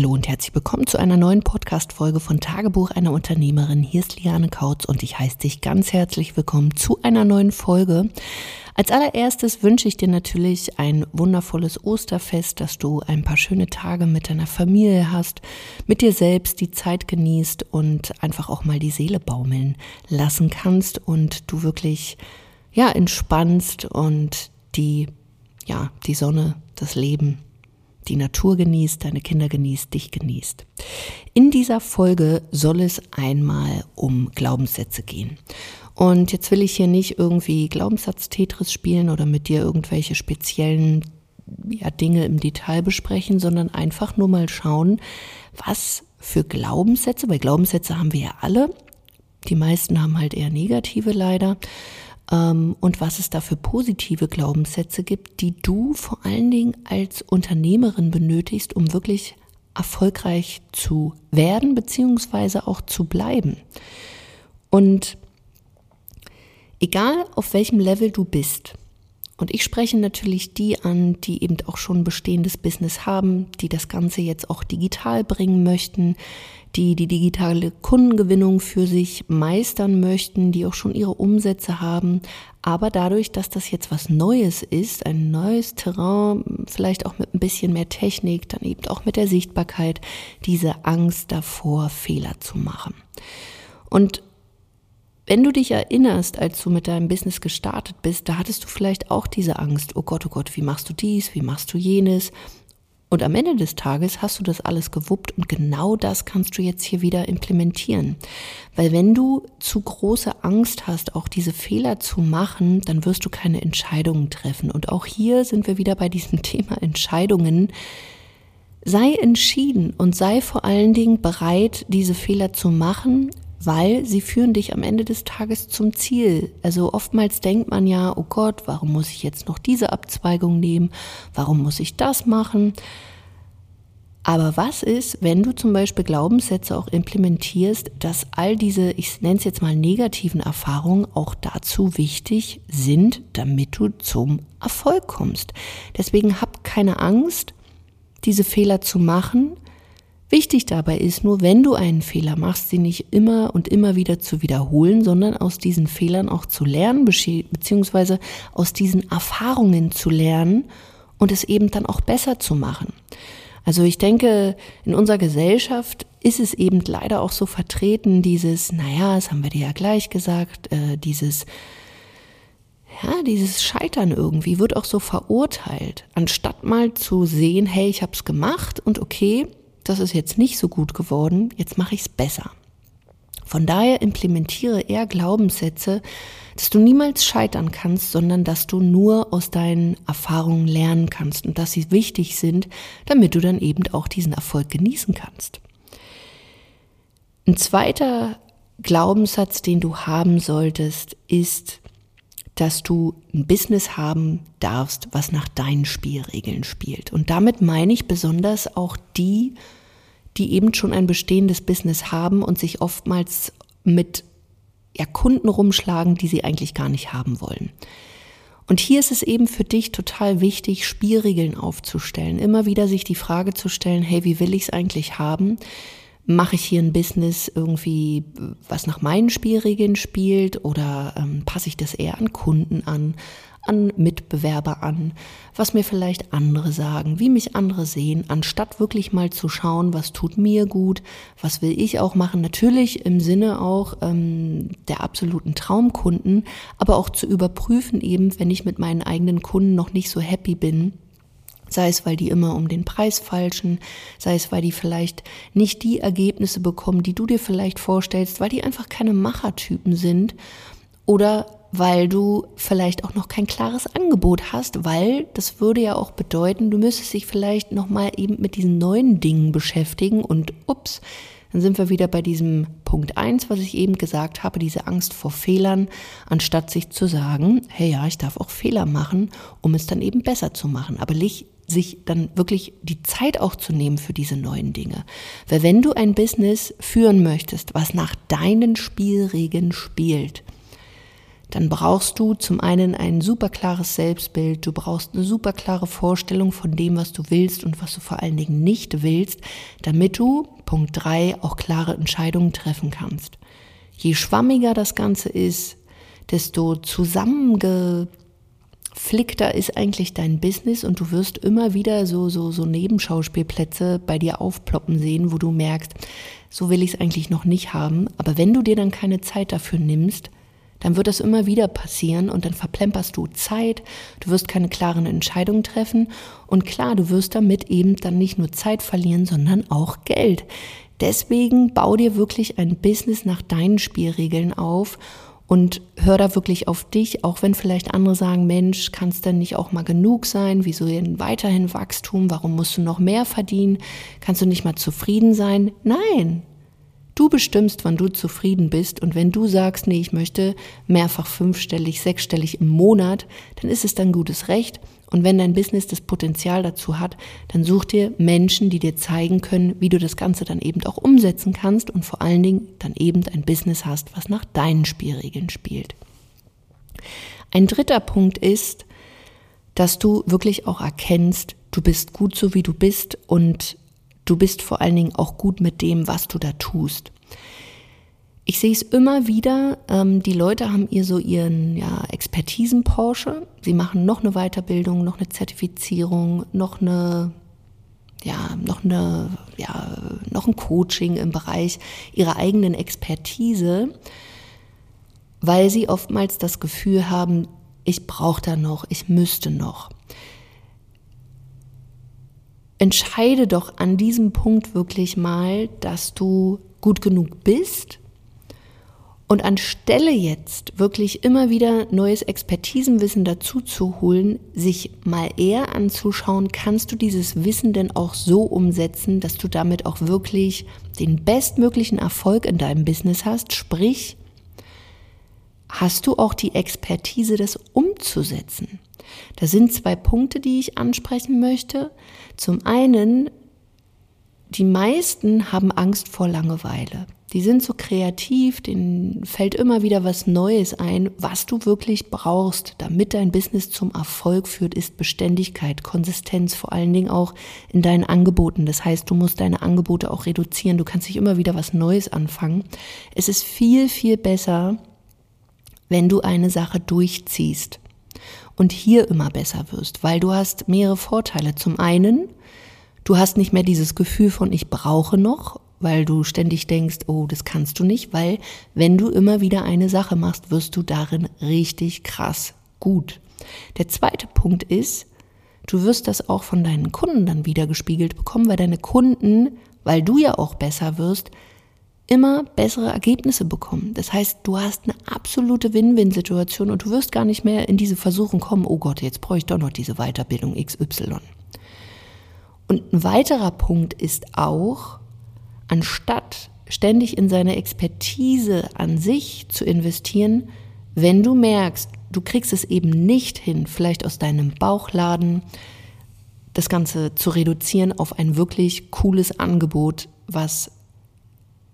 Hallo und herzlich willkommen zu einer neuen Podcast-Folge von Tagebuch einer Unternehmerin. Hier ist Liane Kautz und ich heiße dich ganz herzlich willkommen zu einer neuen Folge. Als allererstes wünsche ich dir natürlich ein wundervolles Osterfest, dass du ein paar schöne Tage mit deiner Familie hast, mit dir selbst die Zeit genießt und einfach auch mal die Seele baumeln lassen kannst und du wirklich, ja, entspannst und die, ja, die Sonne, das Leben die Natur genießt, deine Kinder genießt, dich genießt. In dieser Folge soll es einmal um Glaubenssätze gehen. Und jetzt will ich hier nicht irgendwie Glaubenssatz-Tetris spielen oder mit dir irgendwelche speziellen ja, Dinge im Detail besprechen, sondern einfach nur mal schauen, was für Glaubenssätze, weil Glaubenssätze haben wir ja alle, die meisten haben halt eher negative leider, und was es da für positive Glaubenssätze gibt, die du vor allen Dingen als Unternehmerin benötigst, um wirklich erfolgreich zu werden beziehungsweise auch zu bleiben. Und egal auf welchem Level du bist, und ich spreche natürlich die an, die eben auch schon bestehendes Business haben, die das Ganze jetzt auch digital bringen möchten, die die digitale Kundengewinnung für sich meistern möchten, die auch schon ihre Umsätze haben. Aber dadurch, dass das jetzt was Neues ist, ein neues Terrain, vielleicht auch mit ein bisschen mehr Technik, dann eben auch mit der Sichtbarkeit, diese Angst davor, Fehler zu machen. Und wenn du dich erinnerst, als du mit deinem Business gestartet bist, da hattest du vielleicht auch diese Angst, oh Gott, oh Gott, wie machst du dies, wie machst du jenes? Und am Ende des Tages hast du das alles gewuppt und genau das kannst du jetzt hier wieder implementieren. Weil wenn du zu große Angst hast, auch diese Fehler zu machen, dann wirst du keine Entscheidungen treffen. Und auch hier sind wir wieder bei diesem Thema Entscheidungen. Sei entschieden und sei vor allen Dingen bereit, diese Fehler zu machen, weil sie führen dich am Ende des Tages zum Ziel. Also oftmals denkt man ja, oh Gott, warum muss ich jetzt noch diese Abzweigung nehmen? Warum muss ich das machen? Aber was ist, wenn du zum Beispiel Glaubenssätze auch implementierst, dass all diese, ich nenne es jetzt mal negativen Erfahrungen auch dazu wichtig sind, damit du zum Erfolg kommst? Deswegen hab keine Angst, diese Fehler zu machen, Wichtig dabei ist nur, wenn du einen Fehler machst, sie nicht immer und immer wieder zu wiederholen, sondern aus diesen Fehlern auch zu lernen, beziehungsweise aus diesen Erfahrungen zu lernen und es eben dann auch besser zu machen. Also ich denke, in unserer Gesellschaft ist es eben leider auch so vertreten, dieses, naja, das haben wir dir ja gleich gesagt, äh, dieses, ja, dieses Scheitern irgendwie wird auch so verurteilt, anstatt mal zu sehen, hey, ich habe es gemacht und okay, das ist jetzt nicht so gut geworden, jetzt mache ich es besser. Von daher implementiere eher Glaubenssätze, dass du niemals scheitern kannst, sondern dass du nur aus deinen Erfahrungen lernen kannst und dass sie wichtig sind, damit du dann eben auch diesen Erfolg genießen kannst. Ein zweiter Glaubenssatz, den du haben solltest, ist, dass du ein Business haben darfst, was nach deinen Spielregeln spielt. Und damit meine ich besonders auch die, die eben schon ein bestehendes Business haben und sich oftmals mit ja, Kunden rumschlagen, die sie eigentlich gar nicht haben wollen. Und hier ist es eben für dich total wichtig, Spielregeln aufzustellen, immer wieder sich die Frage zu stellen, hey, wie will ich es eigentlich haben? mache ich hier ein Business irgendwie, was nach meinen Spielregeln spielt oder ähm, passe ich das eher an Kunden an, an Mitbewerber an, was mir vielleicht andere sagen, wie mich andere sehen, anstatt wirklich mal zu schauen, was tut mir gut, was will ich auch machen, natürlich im Sinne auch ähm, der absoluten Traumkunden, aber auch zu überprüfen eben, wenn ich mit meinen eigenen Kunden noch nicht so happy bin, Sei es, weil die immer um den Preis falschen, sei es, weil die vielleicht nicht die Ergebnisse bekommen, die du dir vielleicht vorstellst, weil die einfach keine Machertypen sind oder weil du vielleicht auch noch kein klares Angebot hast, weil das würde ja auch bedeuten, du müsstest dich vielleicht noch mal eben mit diesen neuen Dingen beschäftigen und ups, dann sind wir wieder bei diesem Punkt eins, was ich eben gesagt habe, diese Angst vor Fehlern, anstatt sich zu sagen, hey ja, ich darf auch Fehler machen, um es dann eben besser zu machen. Aber sich dann wirklich die Zeit auch zu nehmen für diese neuen Dinge. Weil wenn du ein Business führen möchtest, was nach deinen Spielregeln spielt, dann brauchst du zum einen ein super klares Selbstbild, du brauchst eine super klare Vorstellung von dem, was du willst und was du vor allen Dingen nicht willst, damit du, Punkt drei auch klare Entscheidungen treffen kannst. Je schwammiger das Ganze ist, desto zusammenge flickter ist eigentlich dein Business und du wirst immer wieder so, so, so Nebenschauspielplätze bei dir aufploppen sehen, wo du merkst, so will ich es eigentlich noch nicht haben. Aber wenn du dir dann keine Zeit dafür nimmst, dann wird das immer wieder passieren und dann verplemperst du Zeit, du wirst keine klaren Entscheidungen treffen und klar, du wirst damit eben dann nicht nur Zeit verlieren, sondern auch Geld. Deswegen bau dir wirklich ein Business nach deinen Spielregeln auf und hör da wirklich auf dich, auch wenn vielleicht andere sagen, Mensch, kann denn nicht auch mal genug sein? Wieso denn weiterhin Wachstum? Warum musst du noch mehr verdienen? Kannst du nicht mal zufrieden sein? Nein. Du bestimmst, wann du zufrieden bist und wenn du sagst, nee, ich möchte mehrfach fünfstellig, sechsstellig im Monat, dann ist es dein gutes Recht und wenn dein Business das Potenzial dazu hat, dann such dir Menschen, die dir zeigen können, wie du das Ganze dann eben auch umsetzen kannst und vor allen Dingen dann eben ein Business hast, was nach deinen Spielregeln spielt. Ein dritter Punkt ist, dass du wirklich auch erkennst, du bist gut so wie du bist und du bist vor allen Dingen auch gut mit dem, was du da tust. Ich sehe es immer wieder, ähm, die Leute haben ihr so ihren ja, Expertisen-Porsche. Sie machen noch eine Weiterbildung, noch eine Zertifizierung, noch eine, ja, noch eine, ja, noch ein Coaching im Bereich ihrer eigenen Expertise, weil sie oftmals das Gefühl haben, ich brauche da noch, ich müsste noch. Entscheide doch an diesem Punkt wirklich mal, dass du gut genug bist und anstelle jetzt wirklich immer wieder neues Expertisenwissen dazu zu holen, sich mal eher anzuschauen, kannst du dieses Wissen denn auch so umsetzen, dass du damit auch wirklich den bestmöglichen Erfolg in deinem Business hast? Sprich, hast du auch die Expertise, das umzusetzen? Da sind zwei Punkte, die ich ansprechen möchte. Zum einen, die meisten haben Angst vor Langeweile. Die sind so kreativ, denen fällt immer wieder was Neues ein. Was du wirklich brauchst, damit dein Business zum Erfolg führt, ist Beständigkeit, Konsistenz, vor allen Dingen auch in deinen Angeboten. Das heißt, du musst deine Angebote auch reduzieren. Du kannst nicht immer wieder was Neues anfangen. Es ist viel, viel besser, wenn du eine Sache durchziehst und hier immer besser wirst, weil du hast mehrere Vorteile. Zum einen, du hast nicht mehr dieses Gefühl von ich brauche noch weil du ständig denkst, oh, das kannst du nicht, weil wenn du immer wieder eine Sache machst, wirst du darin richtig krass gut. Der zweite Punkt ist, du wirst das auch von deinen Kunden dann wieder gespiegelt bekommen, weil deine Kunden, weil du ja auch besser wirst, immer bessere Ergebnisse bekommen. Das heißt, du hast eine absolute Win-Win-Situation und du wirst gar nicht mehr in diese Versuchung kommen, oh Gott, jetzt brauche ich doch noch diese Weiterbildung XY. Und ein weiterer Punkt ist auch, anstatt ständig in seine Expertise an sich zu investieren, wenn du merkst, du kriegst es eben nicht hin, vielleicht aus deinem Bauchladen das Ganze zu reduzieren auf ein wirklich cooles Angebot, was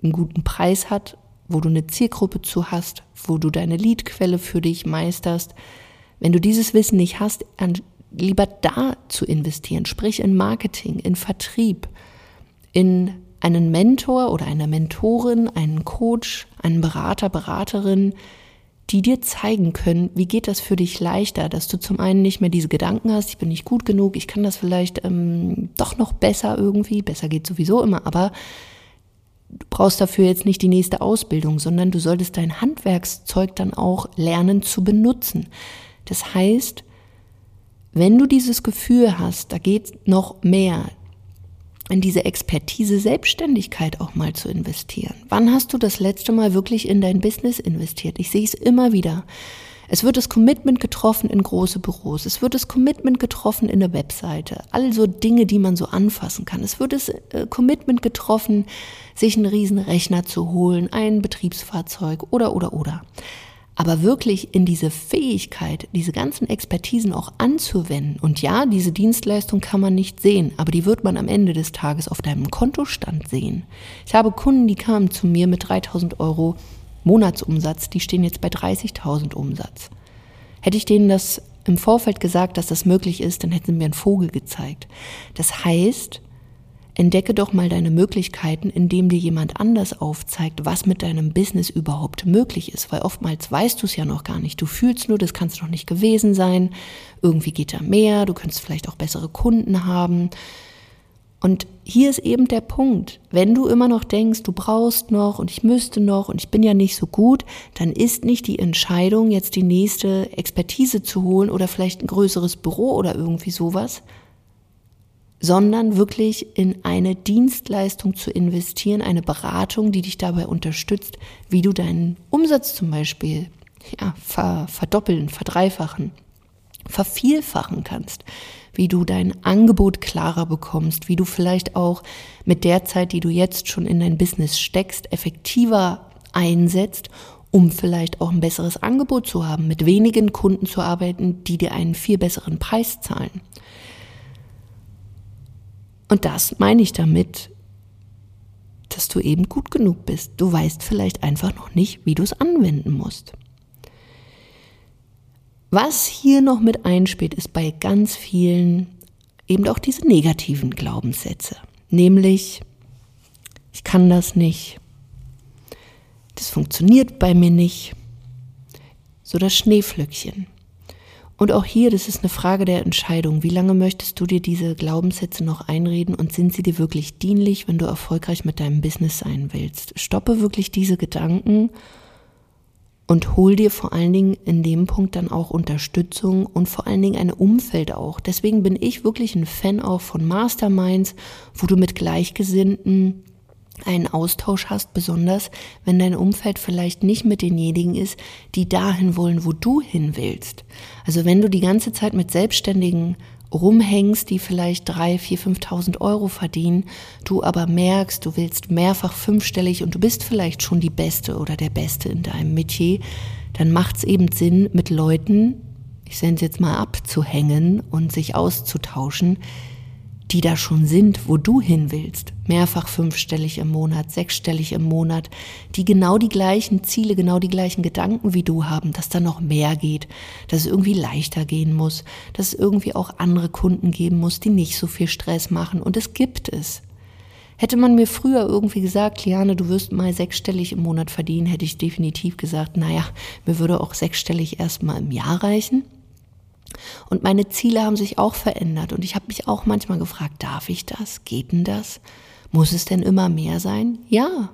einen guten Preis hat, wo du eine Zielgruppe zu hast, wo du deine Leadquelle für dich meisterst. Wenn du dieses Wissen nicht hast, lieber da zu investieren, sprich in Marketing, in Vertrieb, in einen Mentor oder eine Mentorin, einen Coach, einen Berater, Beraterin, die dir zeigen können, wie geht das für dich leichter, dass du zum einen nicht mehr diese Gedanken hast, ich bin nicht gut genug, ich kann das vielleicht ähm, doch noch besser irgendwie, besser geht sowieso immer, aber du brauchst dafür jetzt nicht die nächste Ausbildung, sondern du solltest dein Handwerkszeug dann auch lernen zu benutzen. Das heißt, wenn du dieses Gefühl hast, da geht noch mehr, in diese Expertise Selbstständigkeit auch mal zu investieren. Wann hast du das letzte Mal wirklich in dein Business investiert? Ich sehe es immer wieder. Es wird das Commitment getroffen in große Büros. Es wird das Commitment getroffen in der Webseite. Also Dinge, die man so anfassen kann. Es wird das äh, Commitment getroffen, sich einen riesen Rechner zu holen, ein Betriebsfahrzeug oder, oder, oder aber wirklich in diese Fähigkeit, diese ganzen Expertisen auch anzuwenden. Und ja, diese Dienstleistung kann man nicht sehen, aber die wird man am Ende des Tages auf deinem Kontostand sehen. Ich habe Kunden, die kamen zu mir mit 3000 Euro Monatsumsatz, die stehen jetzt bei 30.000 Umsatz. Hätte ich denen das im Vorfeld gesagt, dass das möglich ist, dann hätten sie mir einen Vogel gezeigt. Das heißt, entdecke doch mal deine Möglichkeiten, indem dir jemand anders aufzeigt, was mit deinem Business überhaupt möglich ist, weil oftmals weißt du es ja noch gar nicht. Du fühlst nur, das kann es noch nicht gewesen sein. Irgendwie geht da mehr, du könntest vielleicht auch bessere Kunden haben. Und hier ist eben der Punkt. Wenn du immer noch denkst, du brauchst noch und ich müsste noch und ich bin ja nicht so gut, dann ist nicht die Entscheidung, jetzt die nächste Expertise zu holen oder vielleicht ein größeres Büro oder irgendwie sowas, sondern wirklich in eine Dienstleistung zu investieren, eine Beratung, die dich dabei unterstützt, wie du deinen Umsatz zum Beispiel ja, verdoppeln, verdreifachen, vervielfachen kannst, wie du dein Angebot klarer bekommst, wie du vielleicht auch mit der Zeit, die du jetzt schon in dein Business steckst, effektiver einsetzt, um vielleicht auch ein besseres Angebot zu haben, mit wenigen Kunden zu arbeiten, die dir einen viel besseren Preis zahlen. Und das meine ich damit, dass du eben gut genug bist. Du weißt vielleicht einfach noch nicht, wie du es anwenden musst. Was hier noch mit einspielt, ist bei ganz vielen eben auch diese negativen Glaubenssätze. Nämlich, ich kann das nicht. Das funktioniert bei mir nicht. So das Schneeflöckchen. Und auch hier, das ist eine Frage der Entscheidung. Wie lange möchtest du dir diese Glaubenssätze noch einreden und sind sie dir wirklich dienlich, wenn du erfolgreich mit deinem Business sein willst? Stoppe wirklich diese Gedanken und hol dir vor allen Dingen in dem Punkt dann auch Unterstützung und vor allen Dingen ein Umfeld auch. Deswegen bin ich wirklich ein Fan auch von Masterminds, wo du mit Gleichgesinnten einen Austausch hast, besonders wenn dein Umfeld vielleicht nicht mit denjenigen ist, die dahin wollen, wo du hin willst. Also wenn du die ganze Zeit mit Selbstständigen rumhängst, die vielleicht drei, vier, fünftausend Euro verdienen, du aber merkst, du willst mehrfach fünfstellig und du bist vielleicht schon die Beste oder der Beste in deinem Metier, dann macht es eben Sinn, mit Leuten, ich sende es jetzt mal abzuhängen und sich auszutauschen, die da schon sind, wo du hin willst. Mehrfach fünfstellig im Monat, sechsstellig im Monat, die genau die gleichen Ziele, genau die gleichen Gedanken wie du haben, dass da noch mehr geht, dass es irgendwie leichter gehen muss, dass es irgendwie auch andere Kunden geben muss, die nicht so viel Stress machen. Und es gibt es. Hätte man mir früher irgendwie gesagt, Liane, du wirst mal sechsstellig im Monat verdienen, hätte ich definitiv gesagt, naja, mir würde auch sechsstellig erstmal im Jahr reichen. Und meine Ziele haben sich auch verändert und ich habe mich auch manchmal gefragt, darf ich das? Geht denn das? Muss es denn immer mehr sein? Ja.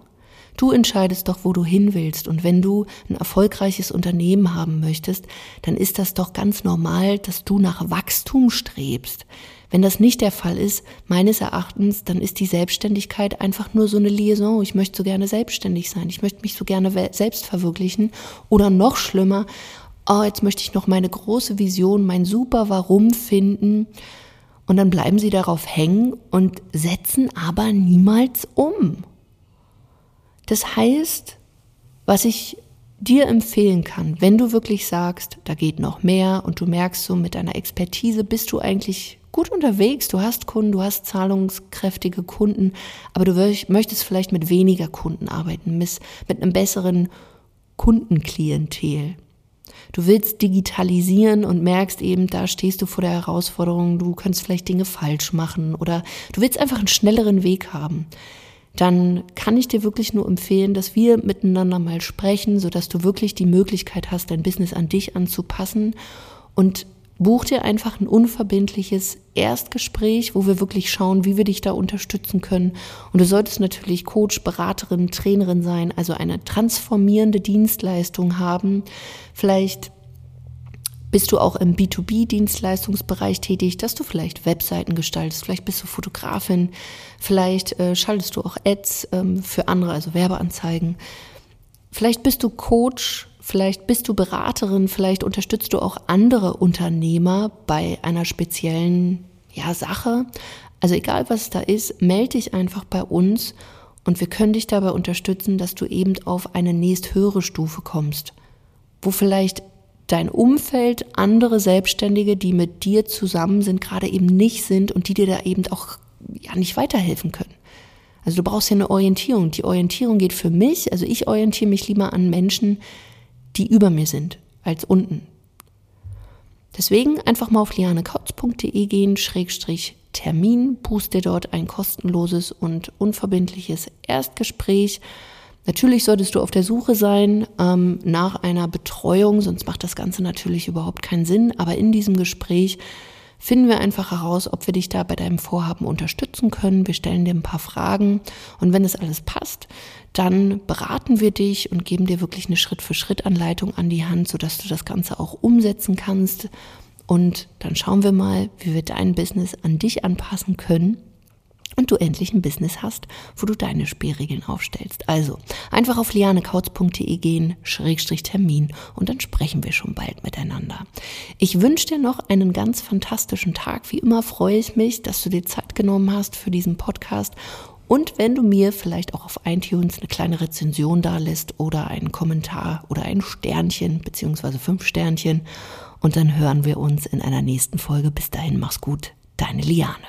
Du entscheidest doch, wo du hin willst. Und wenn du ein erfolgreiches Unternehmen haben möchtest, dann ist das doch ganz normal, dass du nach Wachstum strebst. Wenn das nicht der Fall ist, meines Erachtens, dann ist die Selbstständigkeit einfach nur so eine Liaison. Ich möchte so gerne selbstständig sein. Ich möchte mich so gerne selbst verwirklichen. Oder noch schlimmer, oh, jetzt möchte ich noch meine große Vision, mein super Warum finden. Und dann bleiben sie darauf hängen und setzen aber niemals um. Das heißt, was ich dir empfehlen kann, wenn du wirklich sagst, da geht noch mehr und du merkst so mit deiner Expertise bist du eigentlich gut unterwegs, du hast Kunden, du hast zahlungskräftige Kunden, aber du möchtest vielleicht mit weniger Kunden arbeiten, mit einem besseren Kundenklientel. Du willst digitalisieren und merkst eben, da stehst du vor der Herausforderung, du könntest vielleicht Dinge falsch machen oder du willst einfach einen schnelleren Weg haben. Dann kann ich dir wirklich nur empfehlen, dass wir miteinander mal sprechen, sodass du wirklich die Möglichkeit hast, dein Business an dich anzupassen und buch dir einfach ein unverbindliches Erstgespräch, wo wir wirklich schauen, wie wir dich da unterstützen können. Und du solltest natürlich Coach, Beraterin, Trainerin sein, also eine transformierende Dienstleistung haben. Vielleicht bist du auch im B2B-Dienstleistungsbereich tätig, dass du vielleicht Webseiten gestaltest, vielleicht bist du Fotografin, vielleicht äh, schaltest du auch Ads ähm, für andere, also Werbeanzeigen. Vielleicht bist du Coach Vielleicht bist du Beraterin, vielleicht unterstützt du auch andere Unternehmer bei einer speziellen ja, Sache. Also egal was da ist, melde dich einfach bei uns und wir können dich dabei unterstützen, dass du eben auf eine nächsthöhere Stufe kommst, wo vielleicht dein Umfeld, andere Selbstständige, die mit dir zusammen sind, gerade eben nicht sind und die dir da eben auch ja nicht weiterhelfen können. Also du brauchst ja eine Orientierung. Die Orientierung geht für mich, also ich orientiere mich lieber an Menschen, die über mir sind, als unten. Deswegen einfach mal auf lianekautz.de gehen, Schrägstrich Termin, buchst dir dort ein kostenloses und unverbindliches Erstgespräch. Natürlich solltest du auf der Suche sein ähm, nach einer Betreuung, sonst macht das Ganze natürlich überhaupt keinen Sinn. Aber in diesem Gespräch finden wir einfach heraus, ob wir dich da bei deinem Vorhaben unterstützen können. Wir stellen dir ein paar Fragen und wenn es alles passt, dann beraten wir dich und geben dir wirklich eine Schritt-für-Schritt-Anleitung an die Hand, sodass du das Ganze auch umsetzen kannst. Und dann schauen wir mal, wie wir dein Business an dich anpassen können und du endlich ein Business hast, wo du deine Spielregeln aufstellst. Also einfach auf lianekautz.de gehen, Schrägstrich Termin und dann sprechen wir schon bald miteinander. Ich wünsche dir noch einen ganz fantastischen Tag. Wie immer freue ich mich, dass du dir Zeit genommen hast für diesen Podcast und wenn du mir vielleicht auch auf iTunes eine kleine Rezension da lässt oder einen Kommentar oder ein Sternchen beziehungsweise fünf Sternchen und dann hören wir uns in einer nächsten Folge. Bis dahin, mach's gut, deine Liane.